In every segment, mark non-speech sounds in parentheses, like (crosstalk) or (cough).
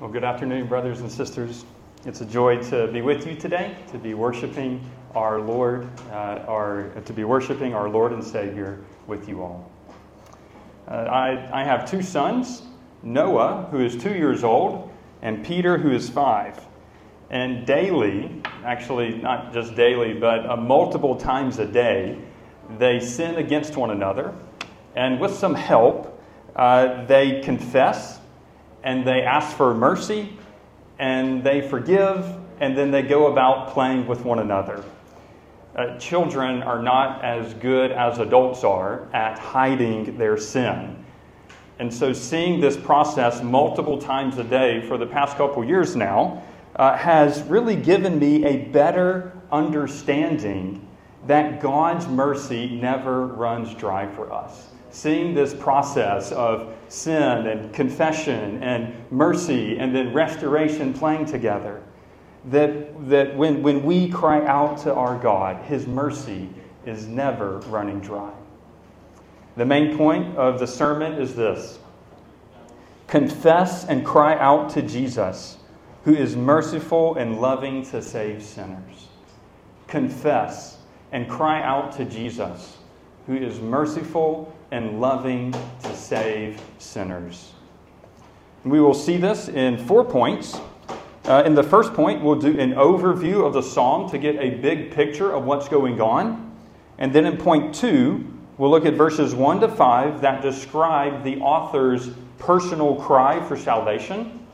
Well, good afternoon, brothers and sisters. It's a joy to be with you today, to be worshiping our Lord, uh, our, to be worshiping our Lord and Savior with you all. Uh, I, I have two sons, Noah, who is two years old, and Peter, who is five. And daily, actually not just daily, but uh, multiple times a day, they sin against one another. And with some help, uh, they confess and they ask for mercy and they forgive and then they go about playing with one another. Uh, children are not as good as adults are at hiding their sin. And so, seeing this process multiple times a day for the past couple years now uh, has really given me a better understanding that God's mercy never runs dry for us seeing this process of sin and confession and mercy and then restoration playing together, that, that when, when we cry out to our God, His mercy is never running dry. The main point of the sermon is this confess and cry out to Jesus, who is merciful and loving to save sinners. Confess and cry out to Jesus, who is merciful and loving to save sinners. We will see this in four points. Uh, in the first point, we'll do an overview of the psalm to get a big picture of what's going on. And then in point two, we'll look at verses 1 to 5 that describe the author's personal cry for salvation.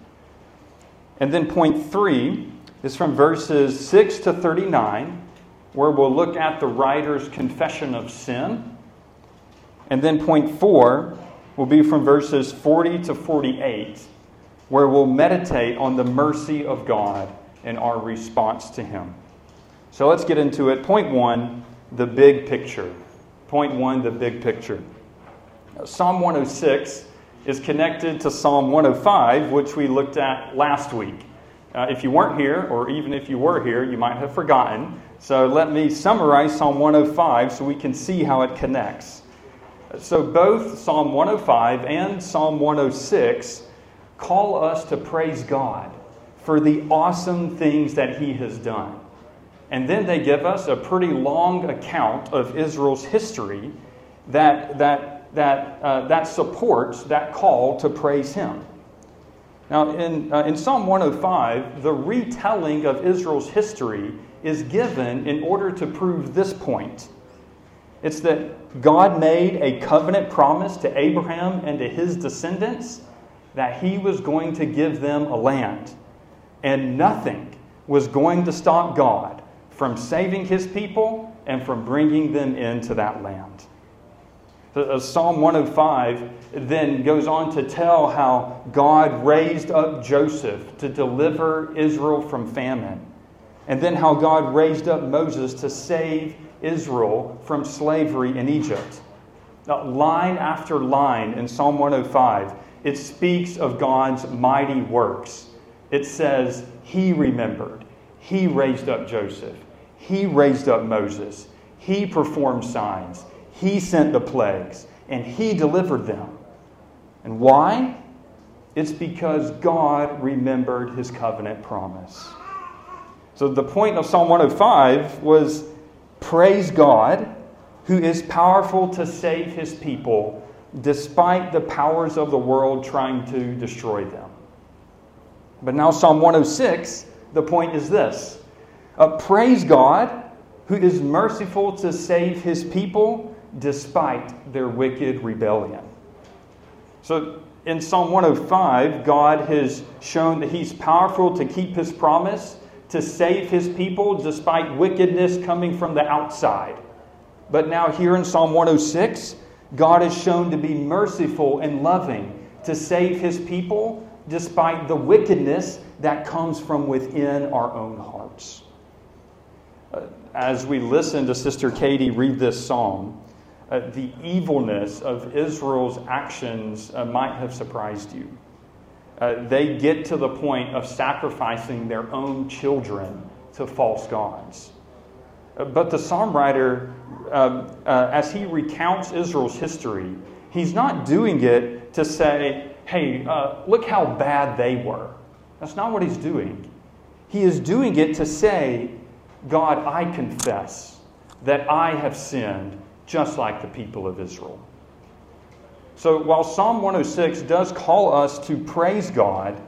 And then point three is from verses 6 to 39, where we'll look at the writer's confession of sin. And then point four will be from verses 40 to 48, where we'll meditate on the mercy of God and our response to Him. So let's get into it. Point one the big picture. Point one the big picture. Psalm 106 is connected to Psalm 105, which we looked at last week. Uh, if you weren't here, or even if you were here, you might have forgotten. So let me summarize Psalm 105 so we can see how it connects. So both Psalm 105 and Psalm 106 call us to praise God for the awesome things that He has done. And then they give us a pretty long account of Israel's history that, that, that, uh, that supports that call to praise Him. Now, in, uh, in Psalm 105, the retelling of Israel's history is given in order to prove this point it's that God made a covenant promise to Abraham and to his descendants that he was going to give them a land. And nothing was going to stop God from saving his people and from bringing them into that land. Uh, Psalm 105 then goes on to tell how God raised up Joseph to deliver Israel from famine, and then how God raised up Moses to save Israel from slavery in Egypt. Now, line after line in Psalm 105, it speaks of God's mighty works. It says, He remembered, He raised up Joseph, He raised up Moses, He performed signs, He sent the plagues, and He delivered them. And why? It's because God remembered His covenant promise. So the point of Psalm 105 was Praise God, who is powerful to save his people despite the powers of the world trying to destroy them. But now, Psalm 106, the point is this uh, Praise God, who is merciful to save his people despite their wicked rebellion. So, in Psalm 105, God has shown that he's powerful to keep his promise to save his people despite wickedness coming from the outside. But now, here in Psalm 106, God is shown to be merciful and loving to save his people despite the wickedness that comes from within our own hearts. Uh, as we listen to Sister Katie read this psalm, uh, the evilness of Israel's actions uh, might have surprised you uh, they get to the point of sacrificing their own children to false gods. Uh, but the psalm writer, uh, uh, as he recounts Israel's history, he's not doing it to say, hey, uh, look how bad they were. That's not what he's doing. He is doing it to say, God, I confess that I have sinned just like the people of Israel. So while Psalm 106 does call us to praise God,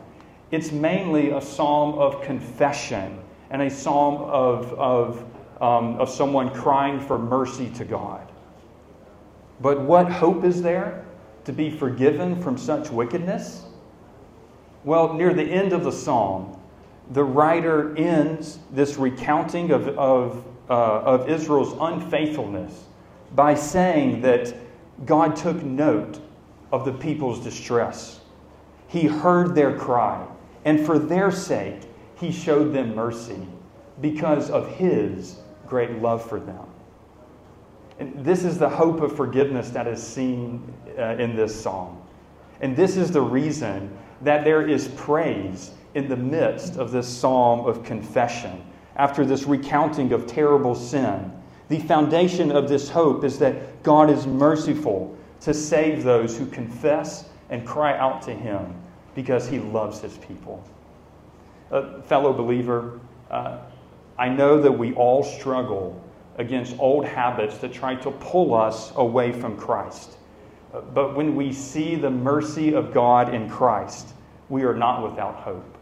it's mainly a psalm of confession and a psalm of, of, um, of someone crying for mercy to God. But what hope is there to be forgiven from such wickedness? Well, near the end of the psalm, the writer ends this recounting of, of, uh, of Israel's unfaithfulness by saying that God took note of the people's distress. He heard their cry, and for their sake, He showed them mercy because of His great love for them. And this is the hope of forgiveness that is seen uh, in this psalm. And this is the reason that there is praise in the midst of this psalm of confession after this recounting of terrible sin the foundation of this hope is that God is merciful to save those who confess and cry out to Him because He loves His people. Uh, fellow believer, uh, I know that we all struggle against old habits that try to pull us away from Christ. But when we see the mercy of God in Christ, we are not without hope.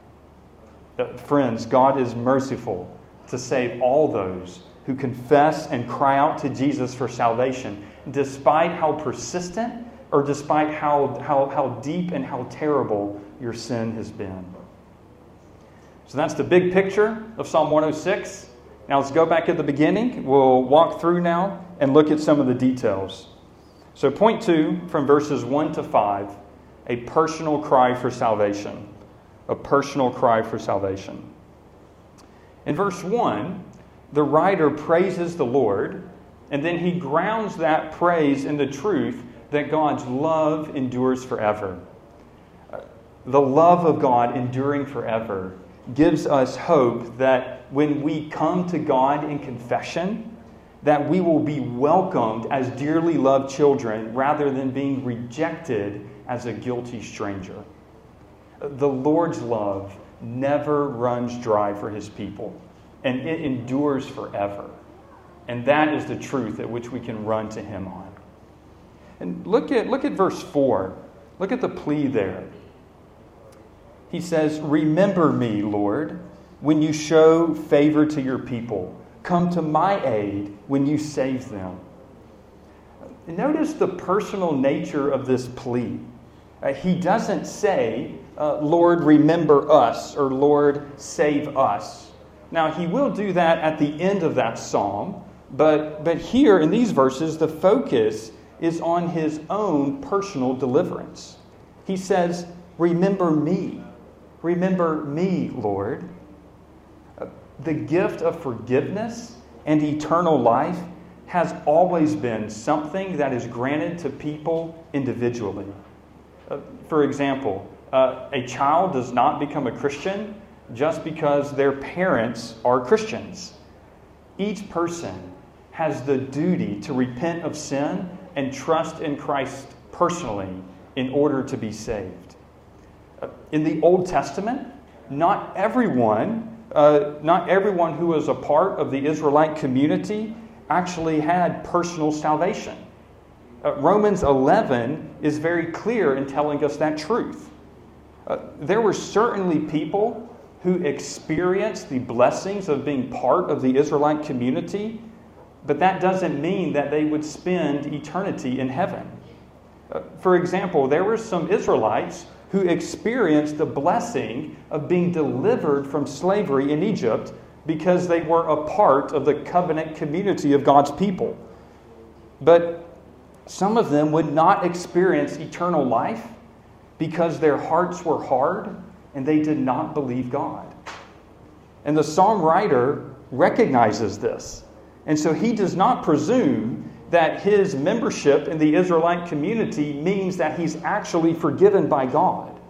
Uh, friends, God is merciful to save all those who confess and cry out to Jesus for salvation, despite how persistent or despite how, how, how deep and how terrible your sin has been. So that's the big picture of Psalm 106. Now let's go back at the beginning. We'll walk through now and look at some of the details. So, point two from verses 1 to 5 a personal cry for salvation. A personal cry for salvation. In verse 1, the writer praises the Lord, and then he grounds that praise in the truth that God's love endures forever. Uh, the love of God enduring forever gives us hope that when we come to God in confession, that we will be welcomed as dearly loved children rather than being rejected as a guilty stranger. The Lord's love never runs dry for his people and it endures forever. And that is the truth at which we can run to Him on. And look at, look at verse 4. Look at the plea there. He says, Remember me, Lord, when you show favor to your people. Come to my aid when you save them. Notice the personal nature of this plea. Uh, he doesn't say, uh, Lord, remember us, or Lord, save us. Now, he will do that at the end of that psalm, but, but here in these verses, the focus is on his own personal deliverance. He says, Remember me. Remember me, Lord. The gift of forgiveness and eternal life has always been something that is granted to people individually. Uh, for example, uh, a child does not become a Christian just because their parents are Christians. Each person has the duty to repent of sin and trust in Christ personally in order to be saved. Uh, in the Old Testament, not everyone, uh, not everyone who was a part of the Israelite community actually had personal salvation. Uh, Romans 11 is very clear in telling us that truth. Uh, there were certainly people who experienced the blessings of being part of the Israelite community, but that doesn't mean that they would spend eternity in heaven. Uh, for example, there were some Israelites who experienced the blessing of being delivered from slavery in Egypt because they were a part of the covenant community of God's people. But some of them would not experience eternal life because their hearts were hard and they did not believe God. And the psalm writer recognizes this. And so he does not presume that his membership in the Israelite community means that he's actually forgiven by God.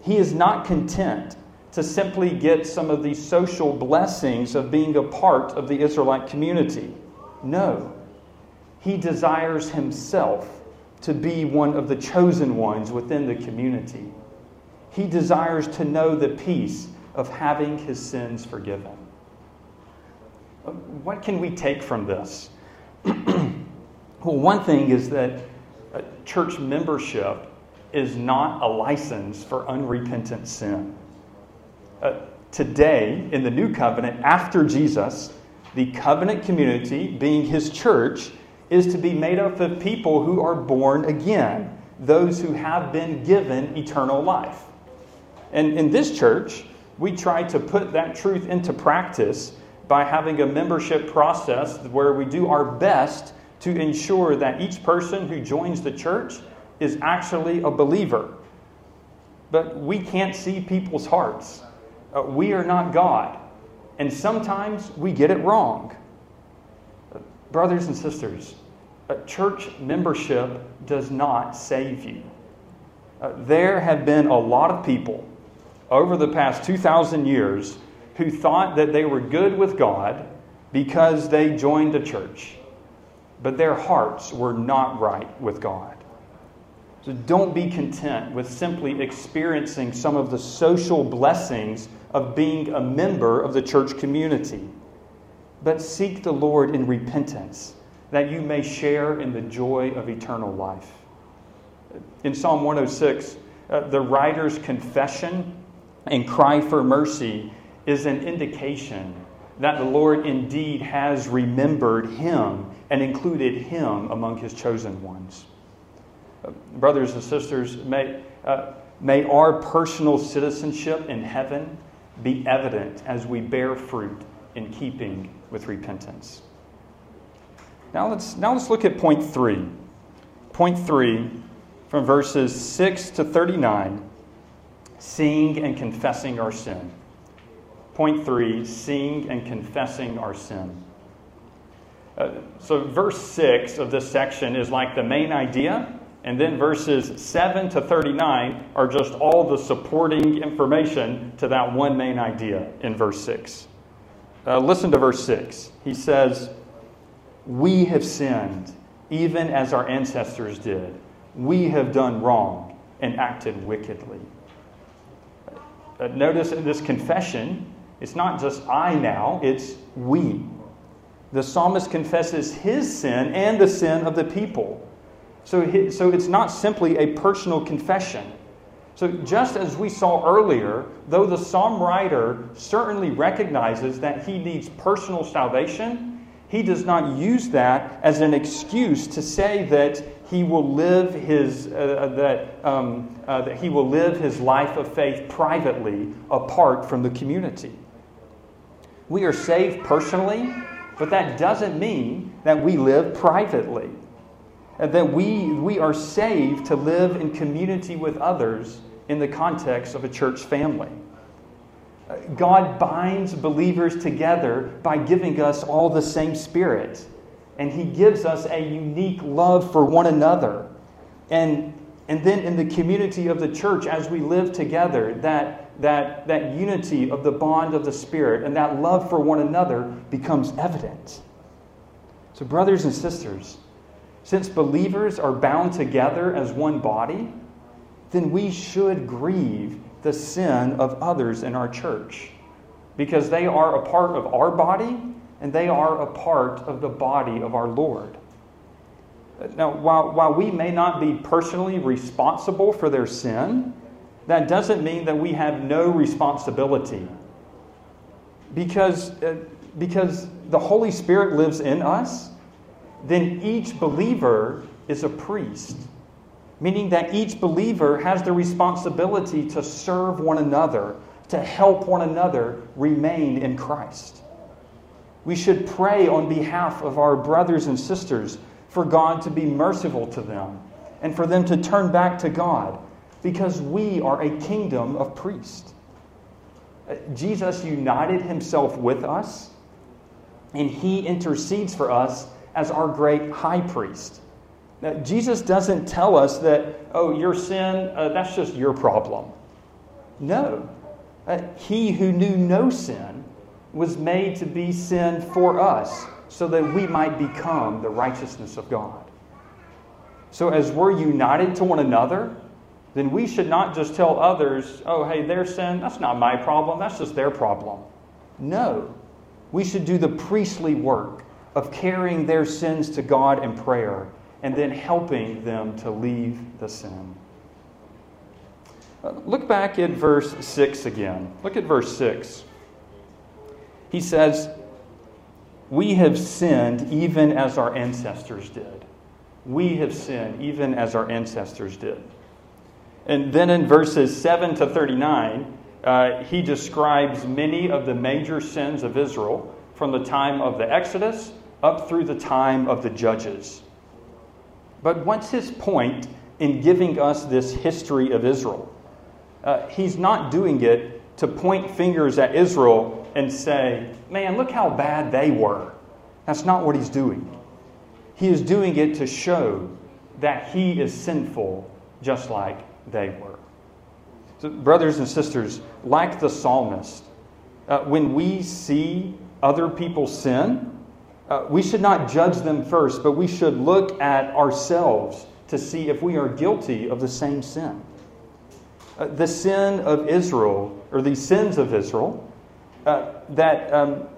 He is not content to simply get some of the social blessings of being a part of the Israelite community. No. He desires himself to be one of the chosen ones within the community. He desires to know the peace of having his sins forgiven. What can we take from this? (clears throat) well, one thing is that uh, church membership is not a license for unrepentant sin. Uh, today, in the new covenant, after Jesus, the covenant community, being his church, is to be made up of people who are born again, those who have been given eternal life. And in this church, we try to put that truth into practice by having a membership process where we do our best to ensure that each person who joins the church is actually a believer. But we can't see people's hearts. Uh, we are not God. And sometimes we get it wrong. Brothers and sisters, church membership does not save you. Uh, there have been a lot of people over the past 2,000 years who thought that they were good with God because they joined a church, but their hearts were not right with God. So don't be content with simply experiencing some of the social blessings of being a member of the church community, but seek the Lord in repentance that you may share in the joy of eternal life. In Psalm 106, uh, the writer's confession and cry for mercy is an indication that the Lord indeed has remembered him and included him among his chosen ones. Brothers and sisters, may, uh, may our personal citizenship in heaven be evident as we bear fruit in keeping with repentance. Now let's, now let's look at point three. Point three, from verses 6 to 39 seeing and confessing our sin. Point three, seeing and confessing our sin. Uh, so, verse 6 of this section is like the main idea, and then verses 7 to 39 are just all the supporting information to that one main idea in verse 6. Uh, listen to verse 6. He says, We have sinned, even as our ancestors did. We have done wrong and acted wickedly. Uh, notice in this confession, it's not just I now, it's we. The psalmist confesses his sin and the sin of the people. So, so it's not simply a personal confession. So, just as we saw earlier, though the psalm writer certainly recognizes that he needs personal salvation, he does not use that as an excuse to say that he will live his, uh, uh, that, um, uh, that he will live his life of faith privately apart from the community. We are saved personally, but that doesn't mean that we live privately. That we, we are saved to live in community with others in the context of a church family. God binds believers together by giving us all the same Spirit and He gives us a unique love for one another. And, and then in the community of the church, as we live together, that, that, that unity of the bond of the Spirit and that love for one another becomes evident. So, brothers and sisters, since believers are bound together as one body, then we should grieve the sin of others in our church because they are a part of our body and they are a part of the body of our Lord. Now, while, while we may not be personally responsible for their sin, that doesn't mean that we have no responsibility. Because, uh, because the Holy Spirit lives in us, then each believer is a priest, meaning that each believer has the responsibility to serve one another, to help one another remain in Christ. We should pray on behalf of our brothers and sisters for God to be merciful to them and for them to turn back to God because we are a kingdom of priests. Uh, Jesus united himself with us and he intercedes for us as our great high priest. Now, Jesus doesn't tell us that, oh, your sin, uh, that's just your problem. No. Uh, he who knew no sin was made to be sin for us so that we might become the righteousness of God. So, as we're united to one another, then we should not just tell others, oh, hey, their sin, that's not my problem, that's just their problem. No. We should do the priestly work of carrying their sins to God in prayer and then helping them to leave the sin. Uh, look back at verse 6 again. Look at verse 6. He says, We have sinned even as our ancestors did. We have sinned even as our ancestors did. And then in verses 7 to 39, uh, he describes many of the major sins of Israel from the time of the Exodus up through the time of the Judges. But what's his point in giving us this history of Israel? Uh, he's not doing it to point fingers at Israel and say, man, look how bad they were. That's not what he's doing. He is doing it to show that he is sinful just like they were. So, brothers and sisters, like the psalmist, uh, when we see other people sin, uh, we should not judge them first, but we should look at ourselves to see if we are guilty of the same sin. Uh, the sin of Israel, or the sins of Israel, uh, that um,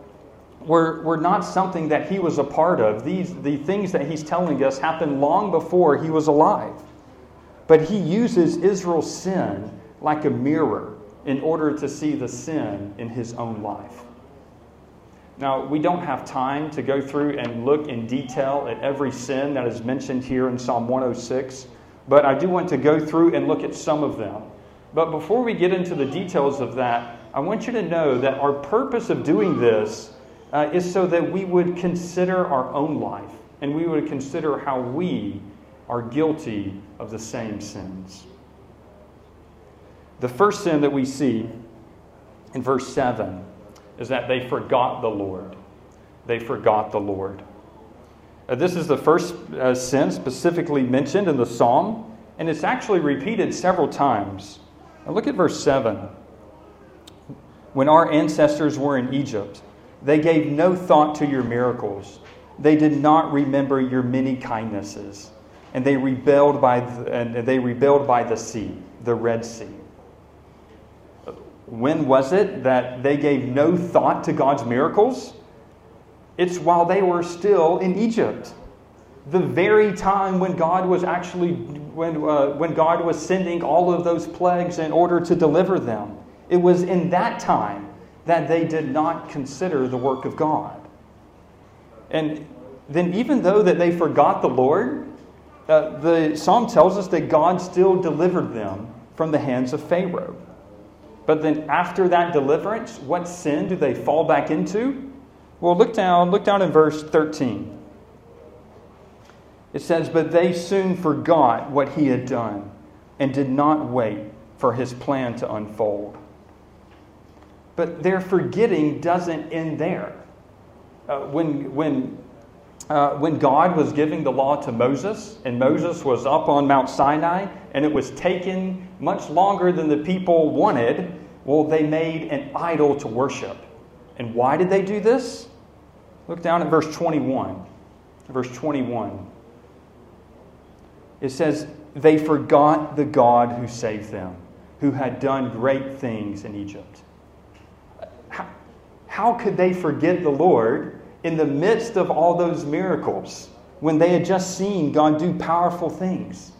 were, were not something that he was a part of. These, the things that he's telling us happened long before he was alive. But he uses Israel's sin like a mirror in order to see the sin in his own life. Now, we don't have time to go through and look in detail at every sin that is mentioned here in Psalm 106, but I do want to go through and look at some of them. But before we get into the details of that, I want you to know that our purpose of doing this uh, is so that we would consider our own life and we would consider how we are guilty of the same sins. The first sin that we see in verse 7 is that they forgot the Lord. They forgot the Lord. Uh, this is the first uh, sin specifically mentioned in the psalm, and it's actually repeated several times. Now look at verse 7. When our ancestors were in Egypt, they gave no thought to your miracles. They did not remember your many kindnesses, and they rebelled by the, and they rebelled by the sea, the Red Sea. When was it that they gave no thought to God's miracles? It's while they were still in Egypt. The very time when God was actually, when, uh, when God was sending all of those plagues in order to deliver them. It was in that time that they did not consider the work of God. And then, even though that they forgot the Lord, uh, the psalm tells us that God still delivered them from the hands of Pharaoh. But then after that deliverance, what sin do they fall back into? Well, look down, look down in verse 13. It says, But they soon forgot what he had done and did not wait for his plan to unfold. But their forgetting doesn't end there. Uh, when, when, uh, when God was giving the law to Moses, and Moses was up on Mount Sinai, and it was taken much longer than the people wanted, well, they made an idol to worship. And why did they do this? Look down at verse 21. Verse 21. It says, They forgot the God who saved them, who had done great things in Egypt. How, could they forget the Lord in the midst of all those miracles when they had just seen God do powerful things?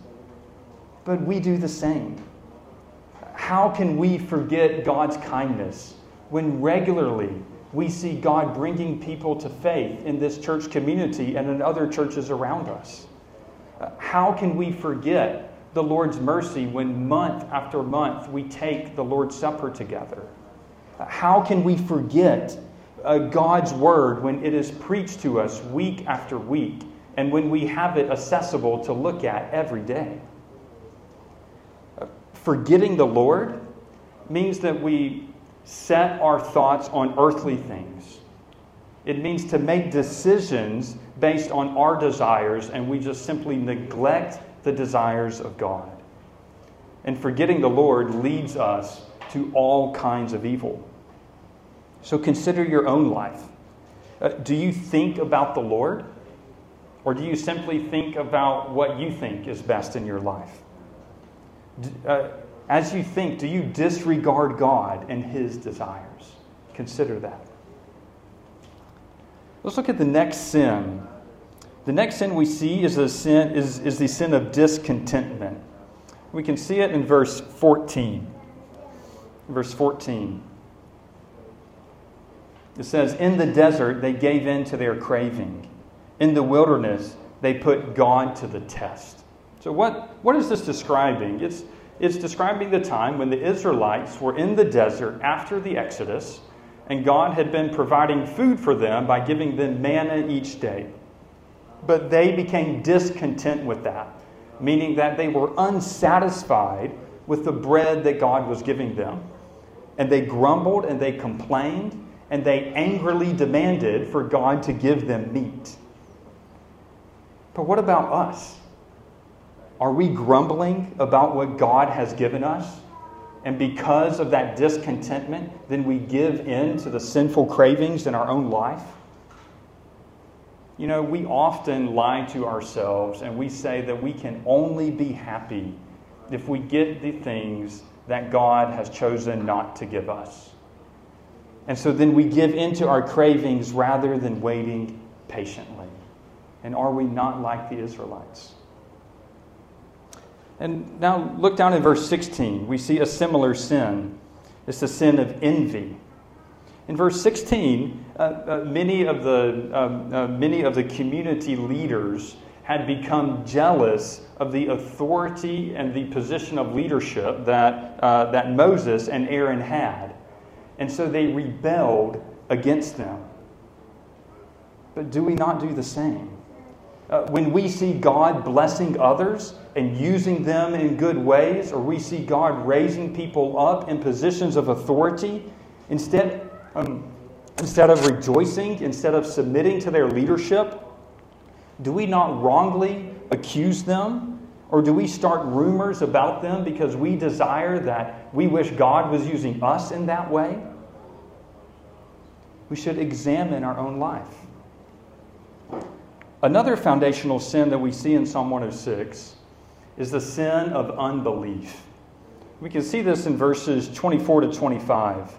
But we do the same. How can we forget God's kindness when regularly we see God bringing people to faith in this church community and in other churches around us? How can we forget the Lord's mercy when month after month we take the Lord's Supper together? How can we forget uh, God's Word when it is preached to us week after week and when we have it accessible to look at every day? forgetting the Lord means that we set our thoughts on earthly things. It means to make decisions based on our desires, and we just simply neglect the desires of God. And forgetting the Lord leads us to all kinds of evil. So consider your own life. Uh, do you think about the Lord? Or do you simply think about what you think is best in your life? Uh, as you think, do you disregard God and His desires? Consider that. Let's look at the next sin. The next sin we see is, sin, is, is the sin of discontentment. We can see it in verse 14. Verse 14. It says, In the desert they gave in to their craving. In the wilderness they put God to the test. So, what, what is this describing? It's, it's describing the time when the Israelites were in the desert after the Exodus, and God had been providing food for them by giving them manna each day. But they became discontent with that, meaning that they were unsatisfied with the bread that God was giving them. And they grumbled and they complained and they angrily demanded for God to give them meat. But what about us? Are we grumbling about what God has given us? And because of that discontentment, then we give in to the sinful cravings in our own life? You know, we often lie to ourselves and we say that we can only be happy if we get the things that God has chosen not to give us. And so then we give into our cravings rather than waiting patiently. And are we not like the Israelites? And now look down in verse 16. We see a similar sin. It's the sin of envy. In verse 16, uh, uh, many, of the, um, uh, many of the community leaders had become jealous of the authority and the position of leadership that, uh, that Moses and Aaron had. And so they rebelled against them. But do we not do the same? Uh, when we see God blessing others and using them in good ways, or we see God raising people up in positions of authority, instead, um, instead of rejoicing, instead of submitting to their leadership, do we not wrongly accuse them? Or do we start rumors about them because we desire that we wish God was using us in that way? We should examine our own life. Another foundational sin that we see in Psalm 106 is the sin of unbelief. We can see this in verses 24 to 25.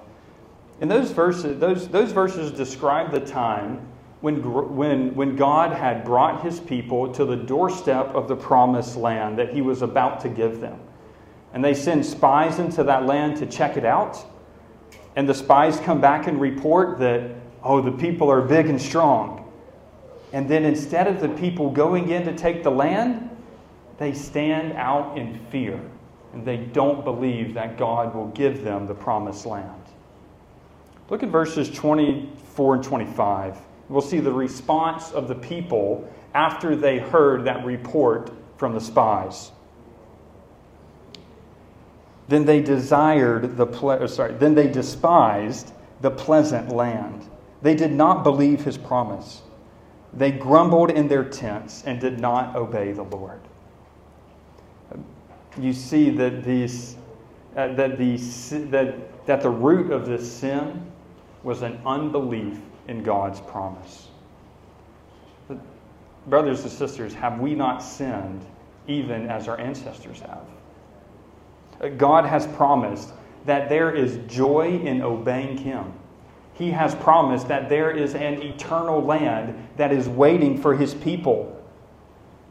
And those verses, those, those verses describe the time when, when, when God had brought his people to the doorstep of the promised land that he was about to give them. And they send spies into that land to check it out. And the spies come back and report that, oh, the people are big and strong. And then instead of the people going in to take the land, they stand out in fear and they don't believe that God will give them the promised land. Look at verses 24 and 25. We'll see the response of the people after they heard that report from the spies. Then they desired the ple- sorry, then they despised the pleasant land. They did not believe his promise. They grumbled in their tents and did not obey the Lord. You see that, these, uh, that, the, that, that the root of this sin was an unbelief in God's promise. But brothers and sisters, have we not sinned even as our ancestors have? Uh, God has promised that there is joy in obeying Him he has promised that there is an eternal land that is waiting for his people.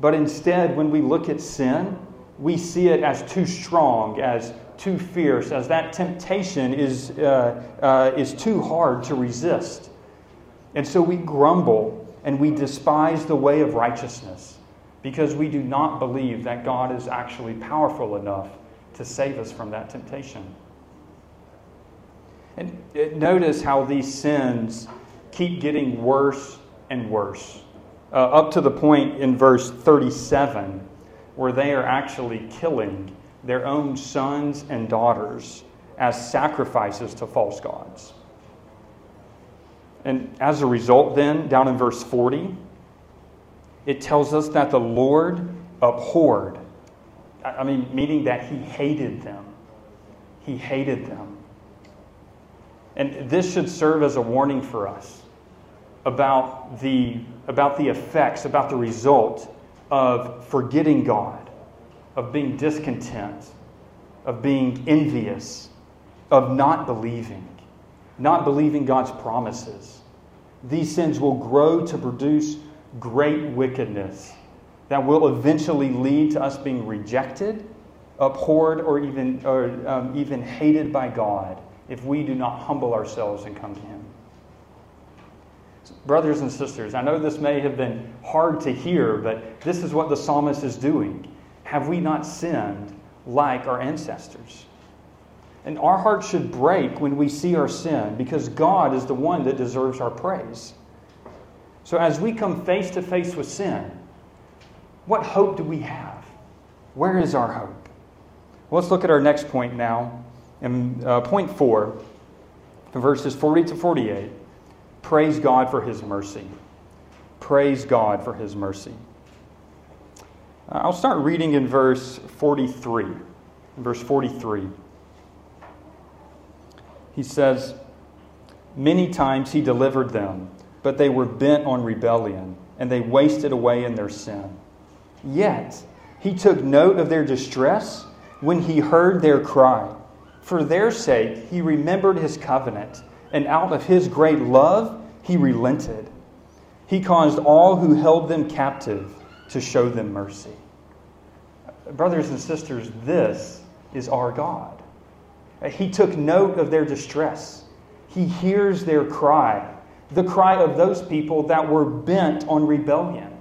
But instead, when we look at sin, we see it as too strong, as too fierce, as that temptation is, uh, uh, is too hard to resist. And so we grumble and we despise the way of righteousness because we do not believe that God is actually powerful enough to save us from that temptation. And notice how these sins keep getting worse and worse, uh, up to the point in verse 37 where they are actually killing their own sons and daughters as sacrifices to false gods. And as a result, then, down in verse 40, it tells us that the Lord abhorred. I mean, meaning that he hated them. He hated them. And this should serve as a warning for us about the, about the effects, about the result of forgetting God, of being discontent, of being envious, of not believing, not believing God's promises. These sins will grow to produce great wickedness that will eventually lead to us being rejected, abhorred, or even, or, um, even hated by God if we do not humble ourselves and come to Him. Brothers and sisters, I know this may have been hard to hear, but this is what the psalmist is doing. Have we not sinned like our ancestors? And our hearts should break when we see our sin because God is the one that deserves our praise. So, as we come face to face with sin, what hope do we have? Where is our hope? Well, let's look at our next point now. And uh, point four, verses 40 to 48. Praise God for his mercy. Praise God for his mercy. Uh, I'll start reading in verse 43. verse 43. He says, Many times he delivered them, but they were bent on rebellion, and they wasted away in their sin. Yet he took note of their distress when he heard their cry. For their sake he remembered his covenant and out of his great love, he relented. He caused all who held them captive to show them mercy. Brothers and sisters, this is our God. He took note of their distress. He hears their cry, the cry of those people that were bent on rebellion.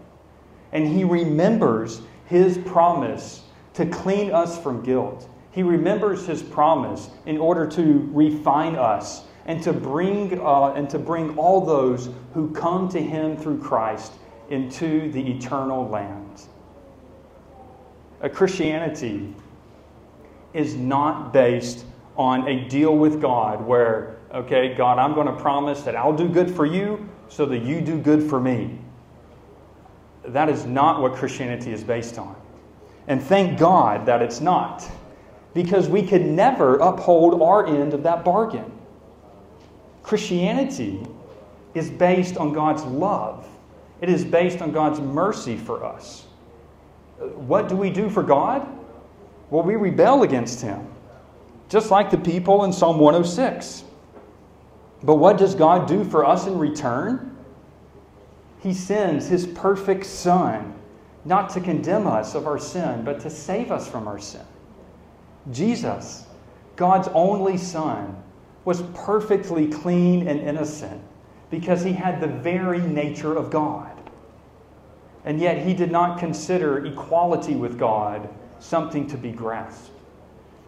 And he remembers his promise to clean us from guilt. He remembers his promise in order to refine us and to bring, uh, and to bring all those who come to him through Christ into the eternal land. A Christianity is not based on a deal with God where, okay, God, I'm going to promise that I'll do good for you so that you do good for me. That is not what Christianity is based on. And thank God that it's not, because we could never uphold our end of that bargain. Christianity is based on God's love, it is based on God's mercy for us. What do we do for God? Well, we rebel against Him, just like the people in Psalm 106. But what does God do for us in return? He sends His perfect Son, not to condemn us of our sin, but to save us from our sin. Jesus, God's only Son, was perfectly clean and innocent because he had the very nature of God. And yet he did not consider equality with God something to be grasped.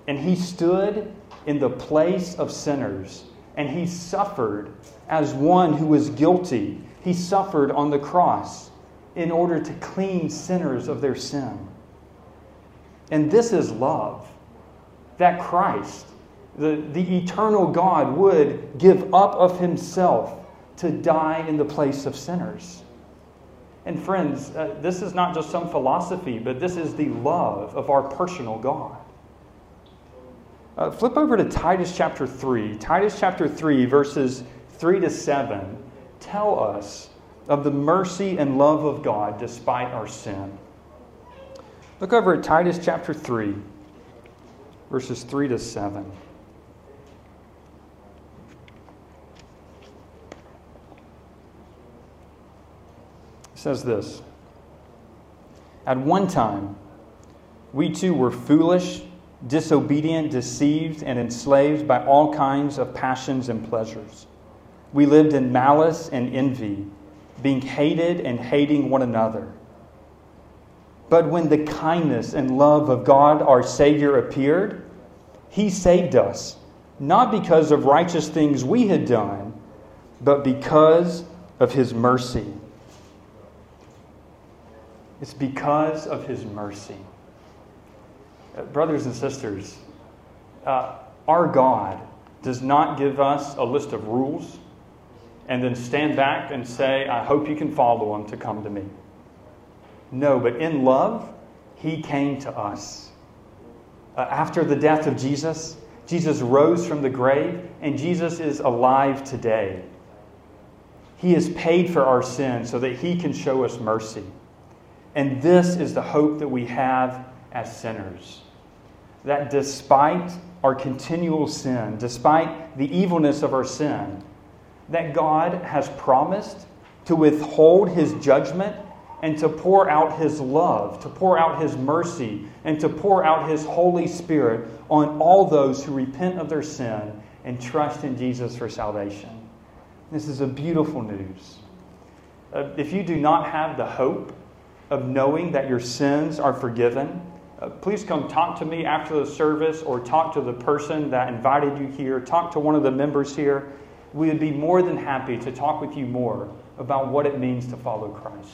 And he stood in the place of sinners and he suffered as one who was guilty. He suffered on the cross in order to clean sinners of their sin. And this is love that Christ the, the eternal God would give up of himself to die in the place of sinners. And friends, uh, this is not just some philosophy, but this is the love of our personal God. Uh, flip over to Titus chapter 3. Titus chapter 3, verses 3 to 7, tell us of the mercy and love of God despite our sin. Look over at Titus chapter 3, verses 3 to 7. says this At one time, we too were foolish, disobedient, deceived, and enslaved by all kinds of passions and pleasures. We lived in malice and envy, being hated and hating one another. But when the kindness and love of God our Savior appeared, He saved us, not because of righteous things we had done, but because of His mercy it's because of his mercy. Brothers and sisters, uh, our God does not give us a list of rules and then stand back and say, I hope you can follow them to come to me. No, but in love, he came to us. Uh, after the death of Jesus, Jesus rose from the grave, and Jesus is alive today. He has paid for our sins so that he can show us mercy. And this is the hope that we have as sinners that despite our continual sin, despite the evilness of our sin, that God has promised to withhold his judgment and to pour out his love, to pour out his mercy, and to pour out his Holy Spirit on all those who repent of their sin and trust in Jesus for salvation. This is a beautiful news. Uh, if you do not have the hope of knowing that your sins are forgiven, uh, please come talk to me after the service or talk to the person that invited you here. Talk to one of the members here. We would be more than happy to talk with you more about what it means to follow Christ.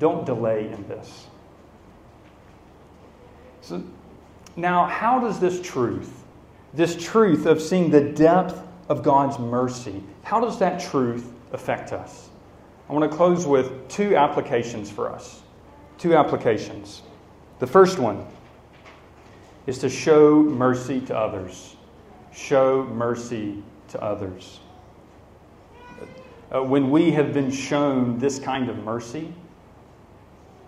Don't delay in this. So, now, how does this truth, this truth of seeing the depth of God's mercy, how does that truth affect us? I want to close with two applications for us. Two applications. The first one is to show mercy to others. Show mercy to others. Uh, when we have been shown this kind of mercy,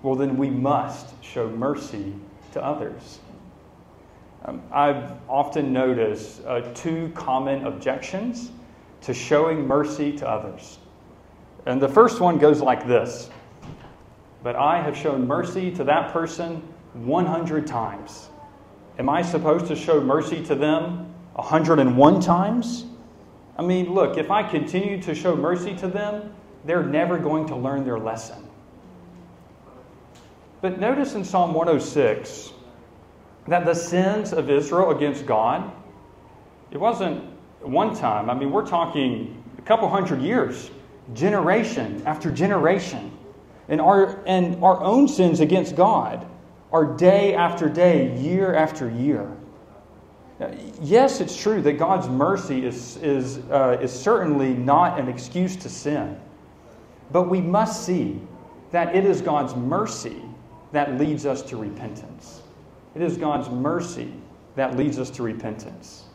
well, then we must show mercy to others. Um, I've often noticed uh, two common objections to showing mercy to others. And the first one goes like this But I have shown mercy to that person 100 times. Am I supposed to show mercy to them 101 times? I mean, look, if I continue to show mercy to them, they're never going to learn their lesson. But notice in Psalm 106 that the sins of Israel against God, it wasn't one time. I mean, we're talking a couple hundred years, generation after generation. And our, and our own sins against God are day after day, year after year. Yes, it's true that God's mercy is, is, uh, is certainly not an excuse to sin. But we must see that it is God's mercy that leads us to repentance. It is God's mercy that leads us to repentance.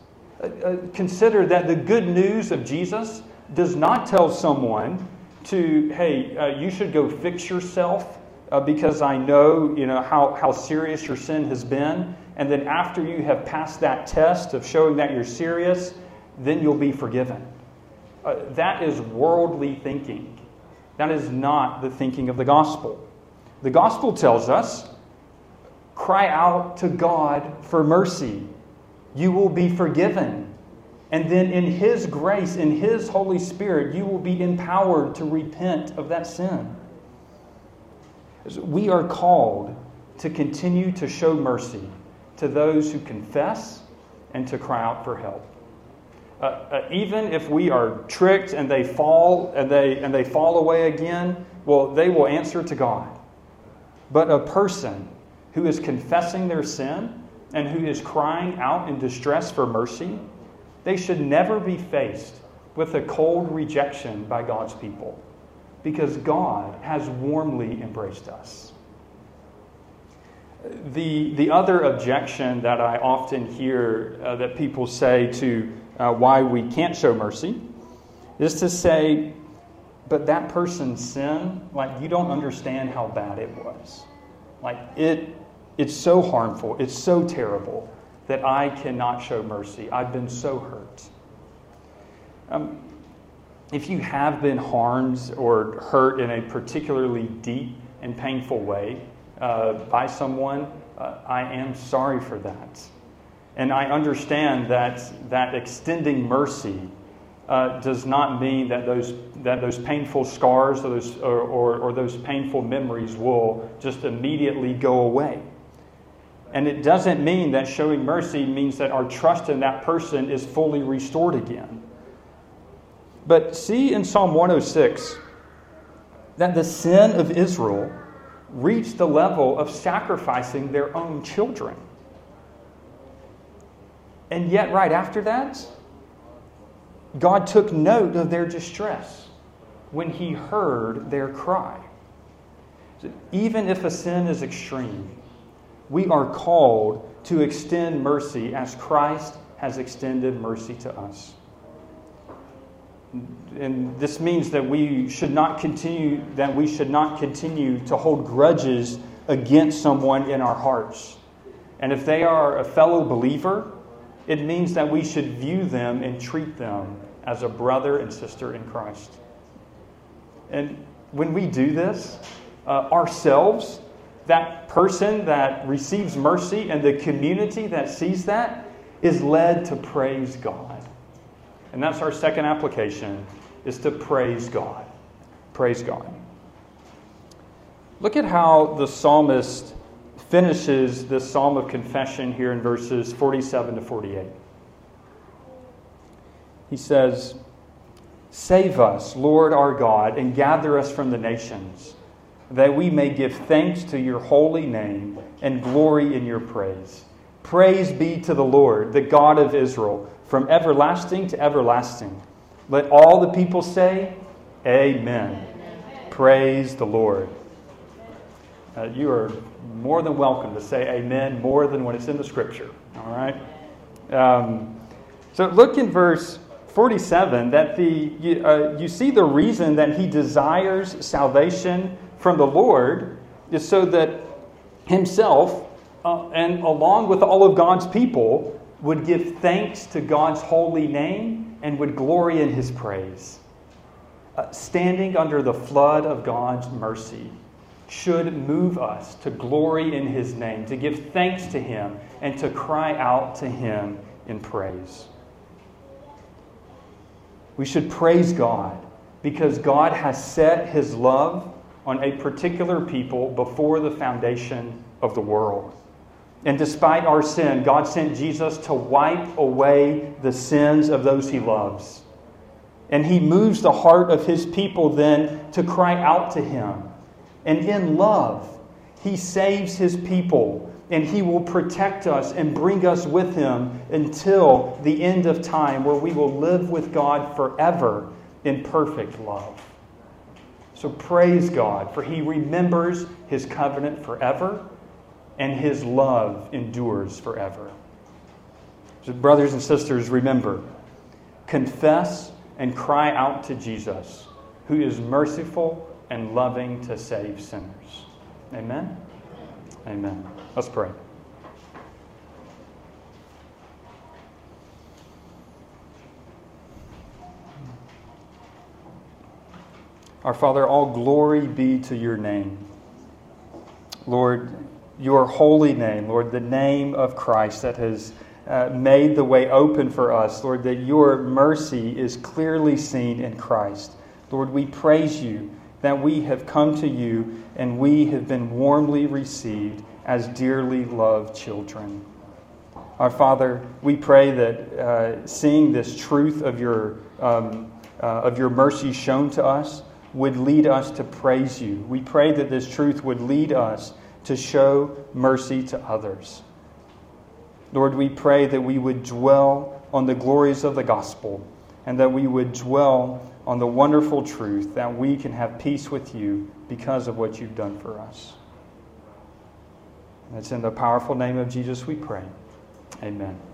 Uh, uh, consider that the good news of Jesus does not tell someone to, hey, uh, you should go fix yourself uh, because I know, you know how, how serious your sin has been. And then after you have passed that test of showing that you're serious, then you'll be forgiven. Uh, that is worldly thinking. That is not the thinking of the gospel. The gospel tells us cry out to God for mercy. You will be forgiven. And then in His grace, in His Holy Spirit, you will be empowered to repent of that sin. We are called to continue to show mercy to those who confess and to cry out for help. Uh, uh, even if we are tricked and they fall and they, and they fall away again, well, they will answer to God. But a person who is confessing their sin and who is crying out in distress for mercy, they should never be faced with a cold rejection by God's people because God has warmly embraced us. The, the other objection that I often hear uh, that people say to uh, why we can't show mercy is to say, but that person's sin, like you don't understand how bad it was. Like it, it's so harmful, it's so terrible that I cannot show mercy. I've been so hurt. Um, if you have been harmed or hurt in a particularly deep and painful way uh, by someone, uh, I am sorry for that. And I understand that, that extending mercy uh, does not mean that those, that those painful scars or those, or, or, or those painful memories will just immediately go away. And it doesn't mean that showing mercy means that our trust in that person is fully restored again. But see in Psalm 106 that the sin of Israel reached the level of sacrificing their own children. And yet, right after that, God took note of their distress when he heard their cry. Even if a sin is extreme, we are called to extend mercy as Christ has extended mercy to us and this means that we should not continue that we should not continue to hold grudges against someone in our hearts And if they are a fellow believer, it means that we should view them and treat them as a brother and sister in Christ. And when we do this, uh, ourselves, that person that receives mercy and the community that sees that is led to praise God. And that's our second application is to praise God. Praise God. Look at how the psalmist finishes this psalm of confession here in verses 47 to 48. He says, Save us, Lord our God, and gather us from the nations, that we may give thanks to your holy name and glory in your praise. Praise be to the Lord, the God of Israel, from everlasting to everlasting. Let all the people say, Amen. Amen. Praise the Lord. Uh, you are more than welcome to say amen more than when it's in the scripture. All right? Um, so look in verse 47 that the, you, uh, you see the reason that he desires salvation from the Lord is so that himself uh, and along with all of God's people would give thanks to God's holy name and would glory in his praise. Uh, standing under the flood of God's mercy should move us to glory in his name, to give thanks to him, and to cry out to him in praise. We should praise God because God has set his love on a particular people before the foundation of the world. And despite our sin, God sent Jesus to wipe away the sins of those he loves. And he moves the heart of his people then to cry out to him. And in love, he saves his people and he will protect us and bring us with him until the end of time, where we will live with God forever in perfect love. So praise God, for he remembers his covenant forever, and his love endures forever. So, brothers and sisters, remember confess and cry out to Jesus, who is merciful and loving to save sinners. Amen? Amen. Let's pray. Our Father, all glory be to your name. Lord, your holy name, Lord, the name of Christ that has uh, made the way open for us, Lord, that your mercy is clearly seen in Christ. Lord, we praise you that we have come to you and we have been warmly received as dearly loved children. Our Father, we pray that uh, seeing this truth of your, um, uh, of your mercy shown to us would lead us to praise you. We pray that this truth would lead us to show mercy to others. Lord, we pray that we would dwell on the glories of the gospel and that we would dwell on the wonderful truth that we can have peace with you because of what you've done for us. And it's in the powerful name of Jesus we pray. Amen.